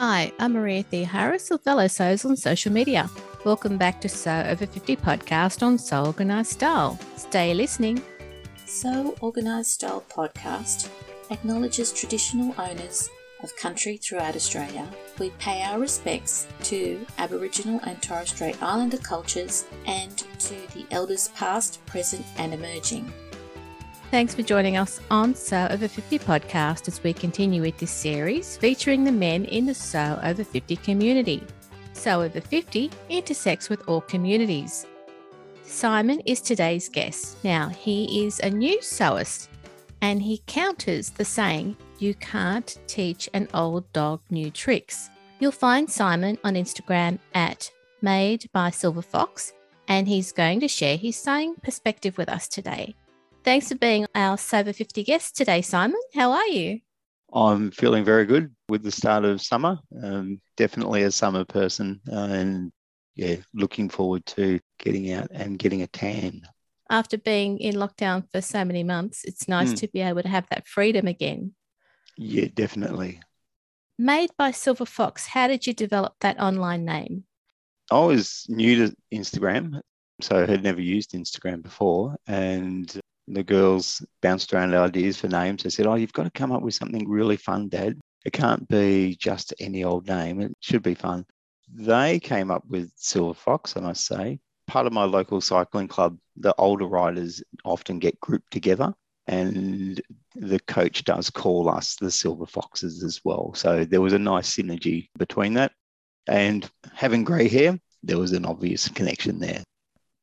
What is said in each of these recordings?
Hi, I'm Maria Thea Harris of Fellow Sews on social media. Welcome back to Sew Over 50 podcast on Sew Organised Style. Stay listening. Sew Organised Style podcast acknowledges traditional owners of country throughout Australia. We pay our respects to Aboriginal and Torres Strait Islander cultures and to the elders past, present, and emerging. Thanks for joining us on Sew Over 50 podcast as we continue with this series featuring the men in the Sew Over 50 community. Sew Over 50 intersects with all communities. Simon is today's guest. Now, he is a new sewist and he counters the saying, You can't teach an old dog new tricks. You'll find Simon on Instagram at Made by Silver Fox, and he's going to share his sewing perspective with us today. Thanks for being our Sew Over 50 guest today, Simon. How are you? I'm feeling very good with the start of summer. Um, definitely a summer person, uh, and yeah, looking forward to getting out and getting a tan. After being in lockdown for so many months, it's nice mm. to be able to have that freedom again. Yeah, definitely. Made by Silver Fox, how did you develop that online name? I was new to Instagram, so I had never used Instagram before. And the girls bounced around ideas for names. They said, Oh, you've got to come up with something really fun, Dad. It can't be just any old name. It should be fun. They came up with Silver Fox, and I must say. Part of my local cycling club, the older riders often get grouped together, and the coach does call us the Silver Foxes as well. So there was a nice synergy between that. And having grey hair, there was an obvious connection there.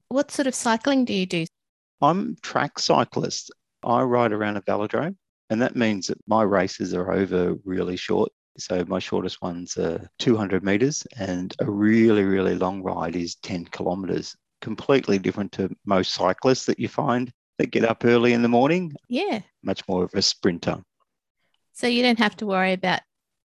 What sort of cycling do you do? I'm track cyclist. I ride around a velodrome, and that means that my races are over really short. So my shortest ones are 200 meters, and a really, really long ride is 10 kilometers. Completely different to most cyclists that you find that get up early in the morning. Yeah. Much more of a sprinter. So you don't have to worry about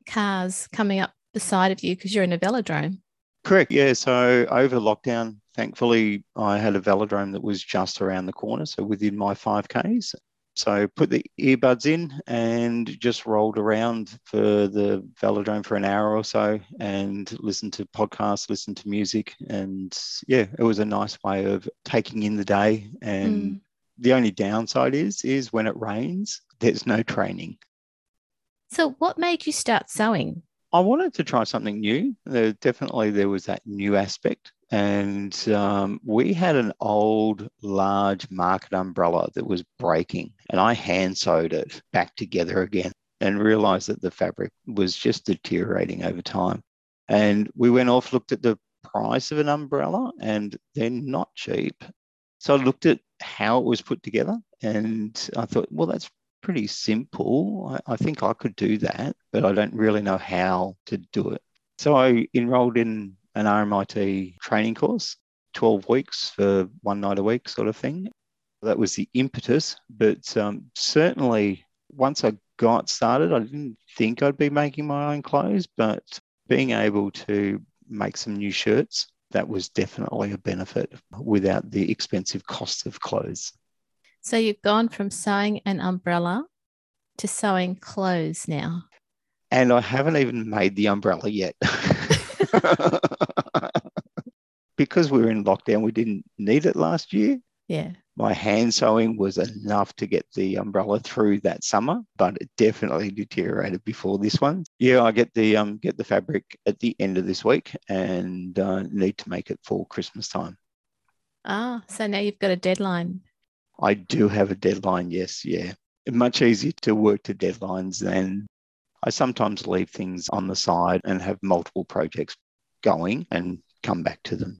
cars coming up beside of you because you're in a velodrome. Correct. Yeah. So over lockdown, thankfully, I had a velodrome that was just around the corner, so within my 5Ks. So put the earbuds in and just rolled around for the velodrome for an hour or so and listened to podcasts, listened to music. And yeah, it was a nice way of taking in the day. And mm. the only downside is, is when it rains, there's no training. So what made you start sewing? I wanted to try something new. There, definitely there was that new aspect. And um, we had an old large market umbrella that was breaking and i hand sewed it back together again and realized that the fabric was just deteriorating over time. And we went off looked at the price of an umbrella and they're not cheap. So i looked at how it was put together and i thought well that's pretty simple. I, I think i could do that but i don't really know how to do it so i enrolled in an RMIT training course, 12 weeks for one night a week sort of thing. That was the impetus. But um, certainly, once I got started, I didn't think I'd be making my own clothes, but being able to make some new shirts, that was definitely a benefit without the expensive cost of clothes. So you've gone from sewing an umbrella to sewing clothes now. And I haven't even made the umbrella yet. because we were in lockdown, we didn't need it last year. Yeah. My hand sewing was enough to get the umbrella through that summer, but it definitely deteriorated before this one. Yeah, I get the um get the fabric at the end of this week and uh, need to make it for Christmas time. Ah, so now you've got a deadline. I do have a deadline. Yes, yeah. Much easier to work to deadlines than I sometimes leave things on the side and have multiple projects going and come back to them.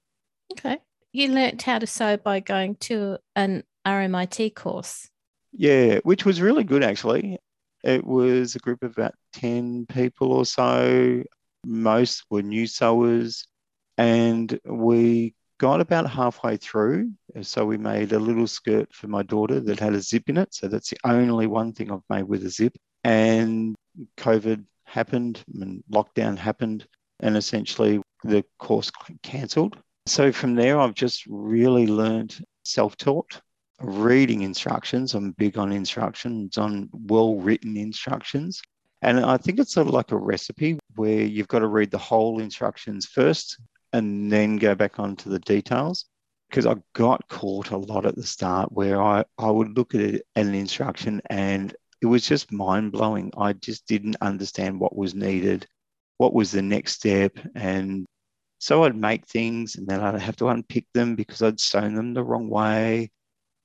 Okay. You learnt how to sew by going to an RMIT course. Yeah, which was really good actually. It was a group of about 10 people or so. Most were new sewers. And we got about halfway through. So we made a little skirt for my daughter that had a zip in it. So that's the only one thing I've made with a zip. And COVID happened and lockdown happened. And essentially the course cancelled. So from there, I've just really learned self taught, reading instructions. I'm big on instructions, on well written instructions, And I think it's sort of like a recipe where you've got to read the whole instructions first and then go back onto the details. Because I got caught a lot at the start where I, I would look at an instruction and it was just mind blowing. I just didn't understand what was needed, what was the next step. And so I'd make things and then I'd have to unpick them because I'd sewn them the wrong way.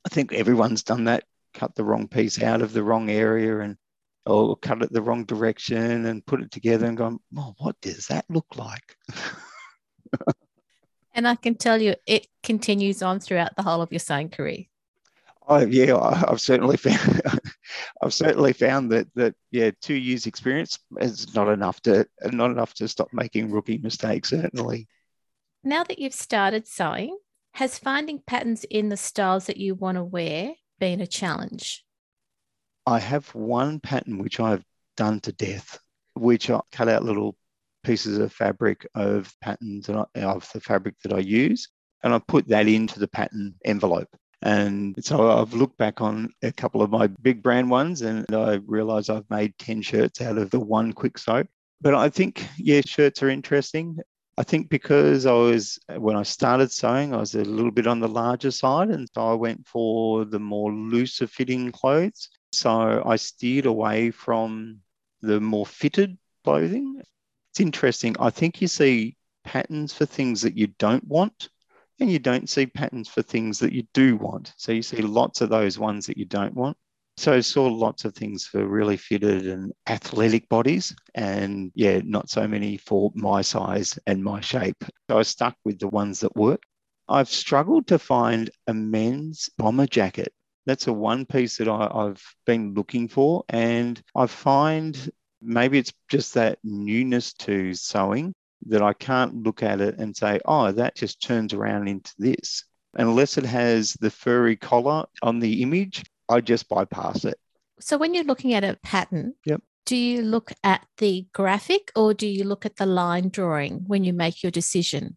I think everyone's done that, cut the wrong piece out of the wrong area and or cut it the wrong direction and put it together and go, oh, what does that look like? and I can tell you it continues on throughout the whole of your sewing career. Oh yeah, I've certainly found I've certainly found that that yeah, two years experience is not enough to not enough to stop making rookie mistakes. Certainly. Now that you've started sewing, has finding patterns in the styles that you want to wear been a challenge? I have one pattern which I've done to death, which I cut out little pieces of fabric of patterns of the fabric that I use, and I put that into the pattern envelope. And so I've looked back on a couple of my big brand ones and I realize I've made 10 shirts out of the one quick sew. But I think, yeah, shirts are interesting. I think because I was, when I started sewing, I was a little bit on the larger side. And so I went for the more looser fitting clothes. So I steered away from the more fitted clothing. It's interesting. I think you see patterns for things that you don't want, and you don't see patterns for things that you do want. So you see lots of those ones that you don't want. So I saw lots of things for really fitted and athletic bodies, and yeah, not so many for my size and my shape. So I stuck with the ones that work. I've struggled to find a men's bomber jacket that's a one piece that I, I've been looking for. And I find maybe it's just that newness to sewing that I can't look at it and say, oh, that just turns around into this. Unless it has the furry collar on the image, I just bypass it. So when you're looking at a pattern, yep. do you look at the graphic or do you look at the line drawing when you make your decision?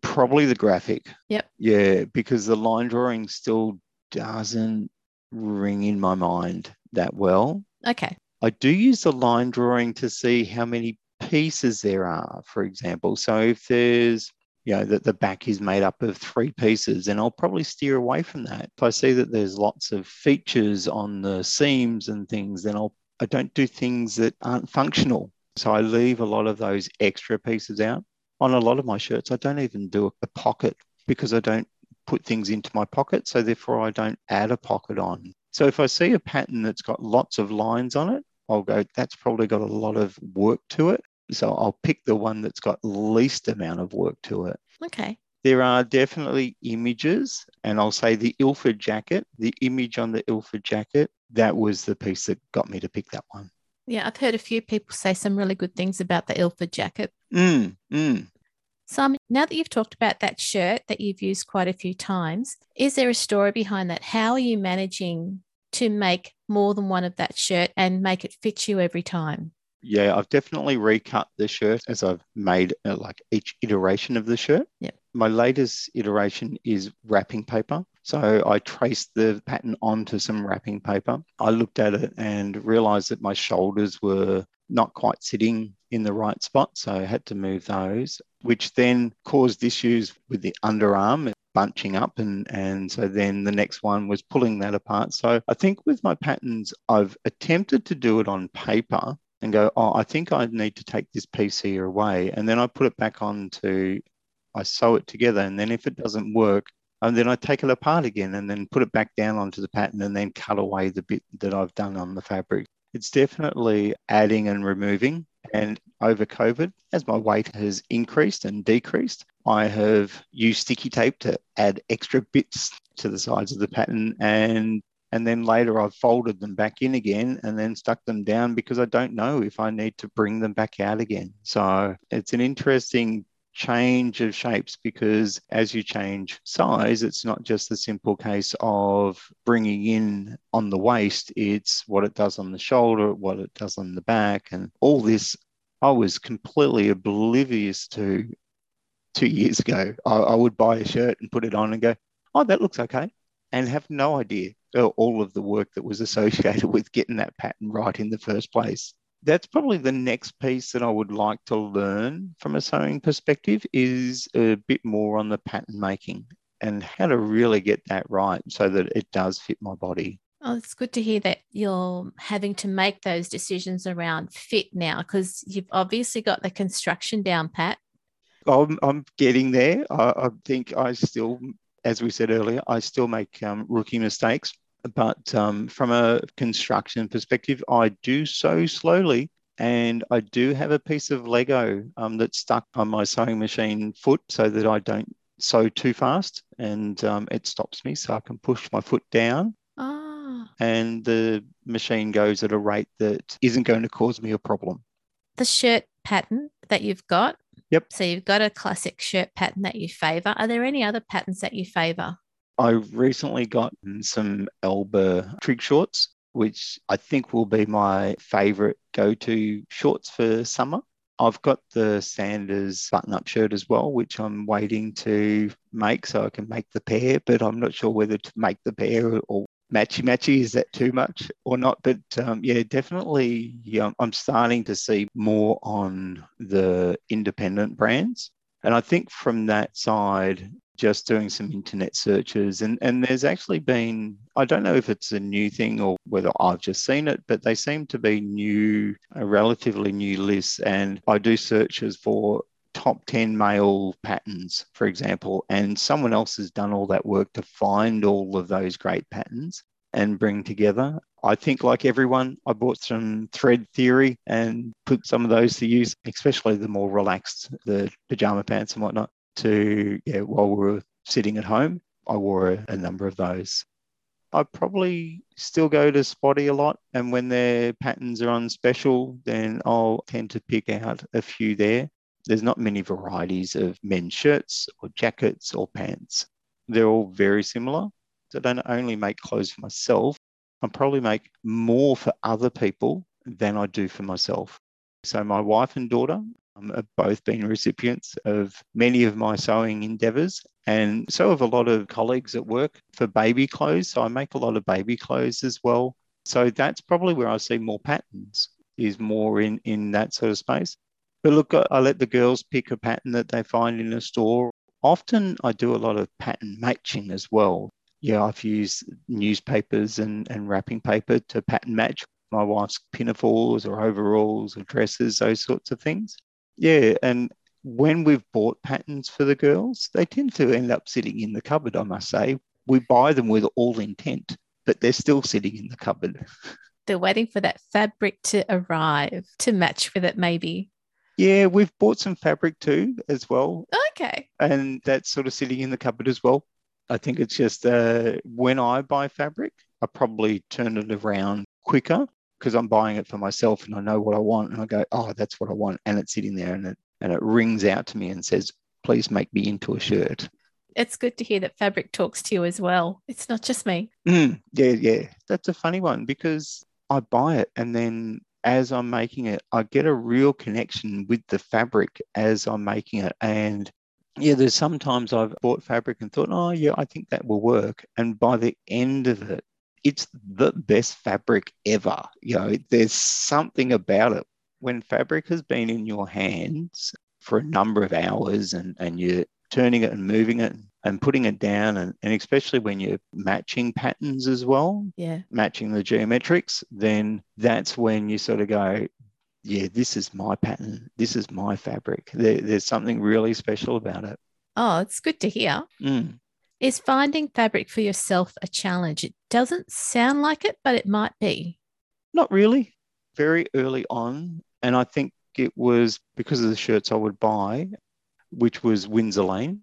Probably the graphic. Yep. Yeah, because the line drawing still doesn't ring in my mind that well. Okay. I do use the line drawing to see how many pieces there are, for example. So if there's, you know, that the back is made up of three pieces, then I'll probably steer away from that. If I see that there's lots of features on the seams and things, then I'll I don't do things that aren't functional. So I leave a lot of those extra pieces out. On a lot of my shirts, I don't even do a pocket because I don't put things into my pocket. So therefore, I don't add a pocket on. So if I see a pattern that's got lots of lines on it, I'll go, that's probably got a lot of work to it. So I'll pick the one that's got least amount of work to it. Okay. There are definitely images, and I'll say the Ilford jacket, the image on the Ilford jacket, that was the piece that got me to pick that one. Yeah, I've heard a few people say some really good things about the Ilford jacket. Mm, mm. Simon, now that you've talked about that shirt that you've used quite a few times, is there a story behind that? How are you managing to make more than one of that shirt and make it fit you every time? Yeah, I've definitely recut the shirt as I've made uh, like each iteration of the shirt. Yeah. My latest iteration is wrapping paper. So I traced the pattern onto some wrapping paper. I looked at it and realized that my shoulders were not quite sitting in the right spot. So I had to move those, which then caused issues with the underarm bunching up. And, and so then the next one was pulling that apart. So I think with my patterns, I've attempted to do it on paper and go, oh, I think I need to take this piece here away. And then I put it back on to, I sew it together. And then if it doesn't work, and then I take it apart again and then put it back down onto the pattern and then cut away the bit that I've done on the fabric. It's definitely adding and removing. And over COVID, as my weight has increased and decreased, I have used sticky tape to add extra bits to the sides of the pattern. And, and then later I've folded them back in again and then stuck them down because I don't know if I need to bring them back out again. So it's an interesting change of shapes because as you change size, it's not just the simple case of bringing in on the waist, it's what it does on the shoulder, what it does on the back, and all this I was completely oblivious to two years ago. I, I would buy a shirt and put it on and go, oh, that looks okay, and have no idea all of the work that was associated with getting that pattern right in the first place. that's probably the next piece that I would like to learn from a sewing perspective is a bit more on the pattern making and how to really get that right so that it does fit my body. Oh, it's good to hear that you're having to make those decisions around fit now because you've obviously got the construction down pat. I'm, I'm getting there. I, I think I still, as we said earlier, I still make um, rookie mistakes. But um, from a construction perspective, I do so slowly. And I do have a piece of Lego um, that's stuck on my sewing machine foot so that I don't sew too fast and um, it stops me so I can push my foot down. Oh. And the machine goes at a rate that isn't going to cause me a problem. The shirt pattern that you've got. Yep. So you've got a classic shirt pattern that you favor. Are there any other patterns that you favor? I recently got some Elba trig shorts, which I think will be my favorite go to shorts for summer. I've got the Sanders button up shirt as well, which I'm waiting to make so I can make the pair, but I'm not sure whether to make the pair or matchy matchy. Is that too much or not? But um, yeah, definitely yeah, I'm starting to see more on the independent brands. And I think from that side, just doing some internet searches. And, and there's actually been i don't know if it's a new thing or whether i've just seen it but they seem to be new a relatively new lists. And i do searches for top 10 male patterns for example and someone else has done all that work to find all of those great patterns and bring together. I think, like everyone, I bought some thread theory and put some of those to use, especially the more relaxed, the pajama pants and whatnot to, yeah, while we were sitting at home, I wore a, a number of those. I probably still go to Spotty a lot, and when their patterns are on special, then I'll tend to pick out a few there. There's not many varieties of men's shirts or jackets or pants. They're all very similar. So I don't only make clothes for myself, I probably make more for other people than I do for myself. So my wife and daughter um, have both been recipients of many of my sewing endeavours, and so have a lot of colleagues at work for baby clothes. So I make a lot of baby clothes as well. So that's probably where I see more patterns, is more in, in that sort of space. But look, I let the girls pick a pattern that they find in a store. Often I do a lot of pattern matching as well. Yeah, I've used newspapers and, and wrapping paper to pattern match my wife's pinafores or overalls or dresses, those sorts of things. Yeah, and when we've bought patterns for the girls, they tend to end up sitting in the cupboard, I must say. We buy them with all intent, but they're still sitting in the cupboard. They're waiting for that fabric to arrive to match with it, maybe. Yeah, we've bought some fabric too, as well. Okay. And that's sort of sitting in the cupboard as well. I think it's just uh, when I buy fabric, I probably turn it around quicker because I'm buying it for myself and I know what I want. And I go, oh, that's what I want. And it's sitting there and it, and it rings out to me and says, please make me into a shirt. It's good to hear that fabric talks to you as well. It's not just me. Mm, yeah, yeah. That's a funny one because I buy it and then as I'm making it, I get a real connection with the fabric as I'm making it. And yeah, there's sometimes I've bought fabric and thought, oh, yeah, I think that will work. And by the end of it, it's the best fabric ever. You know, there's something about it. When fabric has been in your hands for a number of hours and, and you're turning it and moving it and putting it down, and, and especially when you're matching patterns as well, yeah, matching the geometrics, then that's when you sort of go, yeah, this is my pattern. This is my fabric. There, there's something really special about it. Oh, it's good to hear. Mm. Is finding fabric for yourself a challenge? It doesn't sound like it, but it might be. Not really. Very early on. And I think it was because of the shirts I would buy, which was Windsor Lane.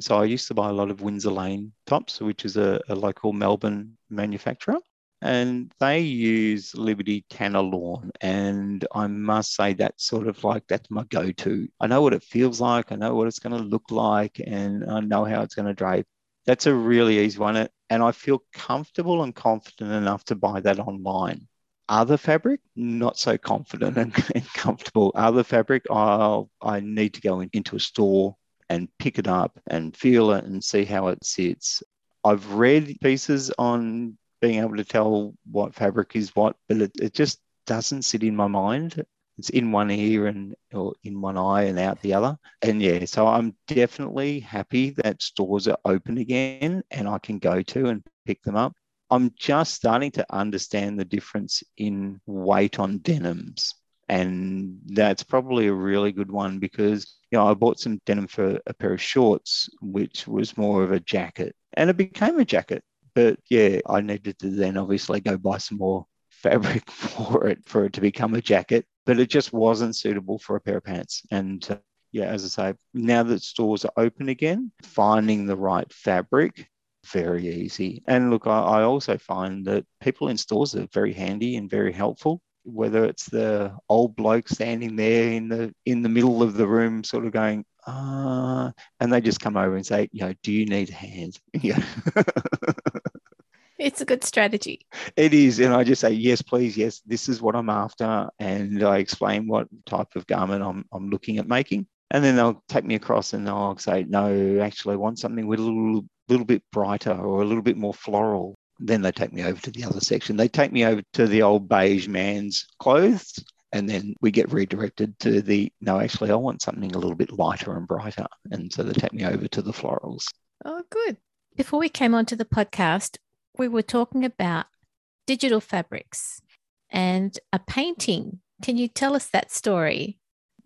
So I used to buy a lot of Windsor Lane tops, which is a, a local Melbourne manufacturer. And they use Liberty Tana Lawn. And I must say that's sort of like that's my go-to. I know what it feels like, I know what it's going to look like, and I know how it's going to drape that's a really easy one. And I feel comfortable and confident enough to buy that online. Other fabric, not so confident and, and comfortable. Other fabric, I'll, I need to go in, into a store and pick it up and feel it and see how it sits. I've read pieces on being able to tell what fabric is what, but it, it just doesn't sit in my mind. It's in one ear and or in one eye and out the other. And yeah, so I'm definitely happy that stores are open again and I can go to and pick them up. I'm just starting to understand the difference in weight on denims. And that's probably a really good one because you know, I bought some denim for a pair of shorts, which was more of a jacket, and it became a jacket. But yeah, I needed to then obviously go buy some more fabric for it for it to become a jacket, but it just wasn't suitable for a pair of pants. And uh, yeah, as I say, now that stores are open again, finding the right fabric very easy. And look, I, I also find that people in stores are very handy and very helpful whether it's the old bloke standing there in the in the middle of the room sort of going ah and they just come over and say you know do you need a hand yeah it's a good strategy it is and i just say yes please yes this is what i'm after and i explain what type of garment i'm, I'm looking at making and then they'll take me across and they'll say no actually i want something with a little little bit brighter or a little bit more floral then they take me over to the other section. They take me over to the old beige man's clothes. And then we get redirected to the no, actually, I want something a little bit lighter and brighter. And so they take me over to the florals. Oh, good. Before we came onto the podcast, we were talking about digital fabrics and a painting. Can you tell us that story?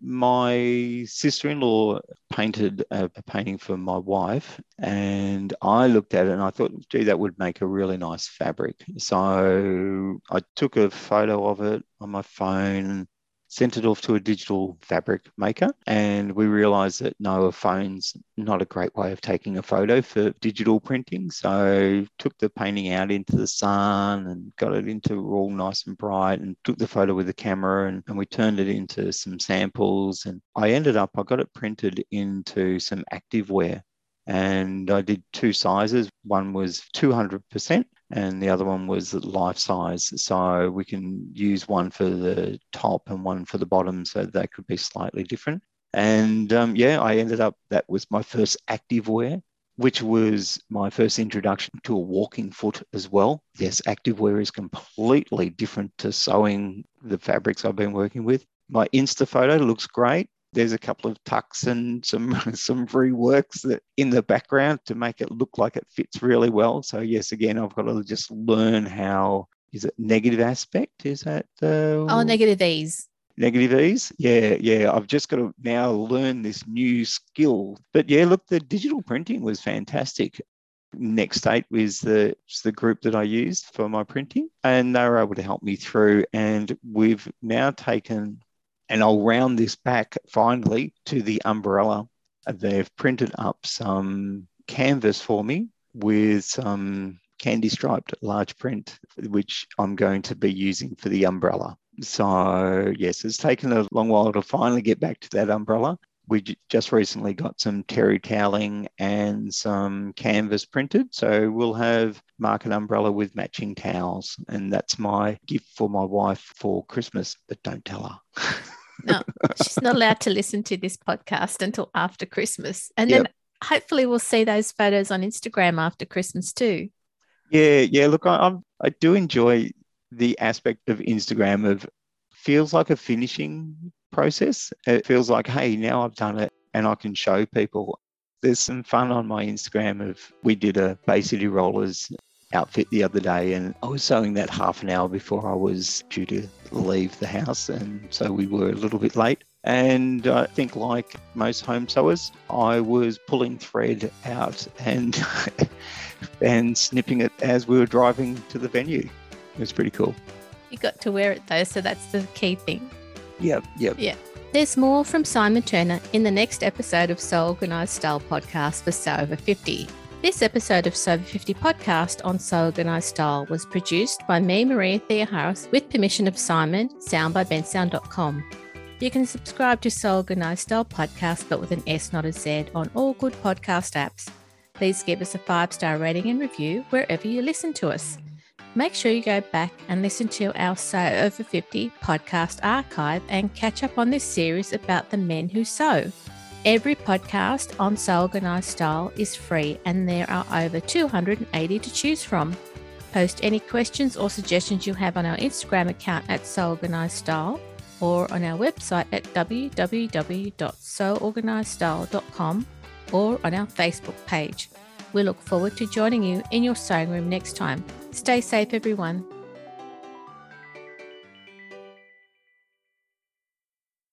my sister-in-law painted a, a, painting for my wife and i looked at it and i thought gee that would make a really nice fabric so i took a photo of it on my phone sent it off to a digital fabric maker, and we realized that no, a phone's not a great way of taking a photo for digital printing. So took the painting out into the sun and got it into all nice and bright and took the photo with the camera and, and we turned it into some samples. And I ended up, I got it printed into some activewear and I did two sizes. One was 200% and the other one was life size. So we can use one for the top and one for the bottom, so they could be slightly different. And um, yeah, I ended up, that was my first active wear, which was my first introduction to a walking foot as well. Yes, active wear is completely different to sewing the fabrics I've been working with. My Insta photo looks great there's a couple of tucks and some some reworks that in the background to make it look like it fits really well. So yes, again, I've got to just learn how is it negative aspect? Is that uh, oh negative ease? Negative ease, yeah, yeah. I've just got to now learn this new skill. But yeah, look, the digital printing was fantastic. Nextate was the was the group that I used for my printing, and they were able to help me through. And we've now taken and I'll round this back finally to the umbrella. They've printed up some canvas for me with some candy striped large print, which I'm going to be using for the umbrella. So, yes, it's taken a long while to finally get back to that umbrella. We just recently got some terry toweling and some canvas printed. So, we'll have market umbrella with matching towels. And that's my gift for my wife for Christmas, but don't tell her. no, she's not allowed to listen to this podcast until after Christmas. And yep. then hopefully we'll see those photos on Instagram after Christmas too. Yeah, yeah. Look, I, I'm, I do enjoy the aspect of Instagram of feels like a finishing process. It feels like, hey, now I've done it and I can show people. There's some fun on my Instagram of we did a Bay City Rollers outfit the other day and I was sewing that half an hour before I was due to leave the house and so we were a little bit late. And I think, like most home sewers, I was pulling thread out and and snipping it as we were driving to the venue. It was pretty cool. You got to wear it though, so that's the key thing. Yep, yep. Yeah. There's more from Simon Turner in the next episode of Sew Organised Style podcast for Sew Over 50. This episode of Sew Over 50 podcast on Sew Organised Style was produced by me, Maria Thea Harris, with permission of Simon, sound by bensound.com. You can subscribe to Sew Organised Style podcast, but with an S, not a Z, on all good podcast apps. Please give us a five star rating and review wherever you listen to us. Make sure you go back and listen to our Sew Over 50 podcast archive and catch up on this series about the men who sew. Every podcast on Sew Organised Style is free, and there are over 280 to choose from. Post any questions or suggestions you have on our Instagram account at Sew Organised Style or on our website at www.soorganizedstyle.com or on our Facebook page. We look forward to joining you in your sewing room next time. Stay safe, everyone.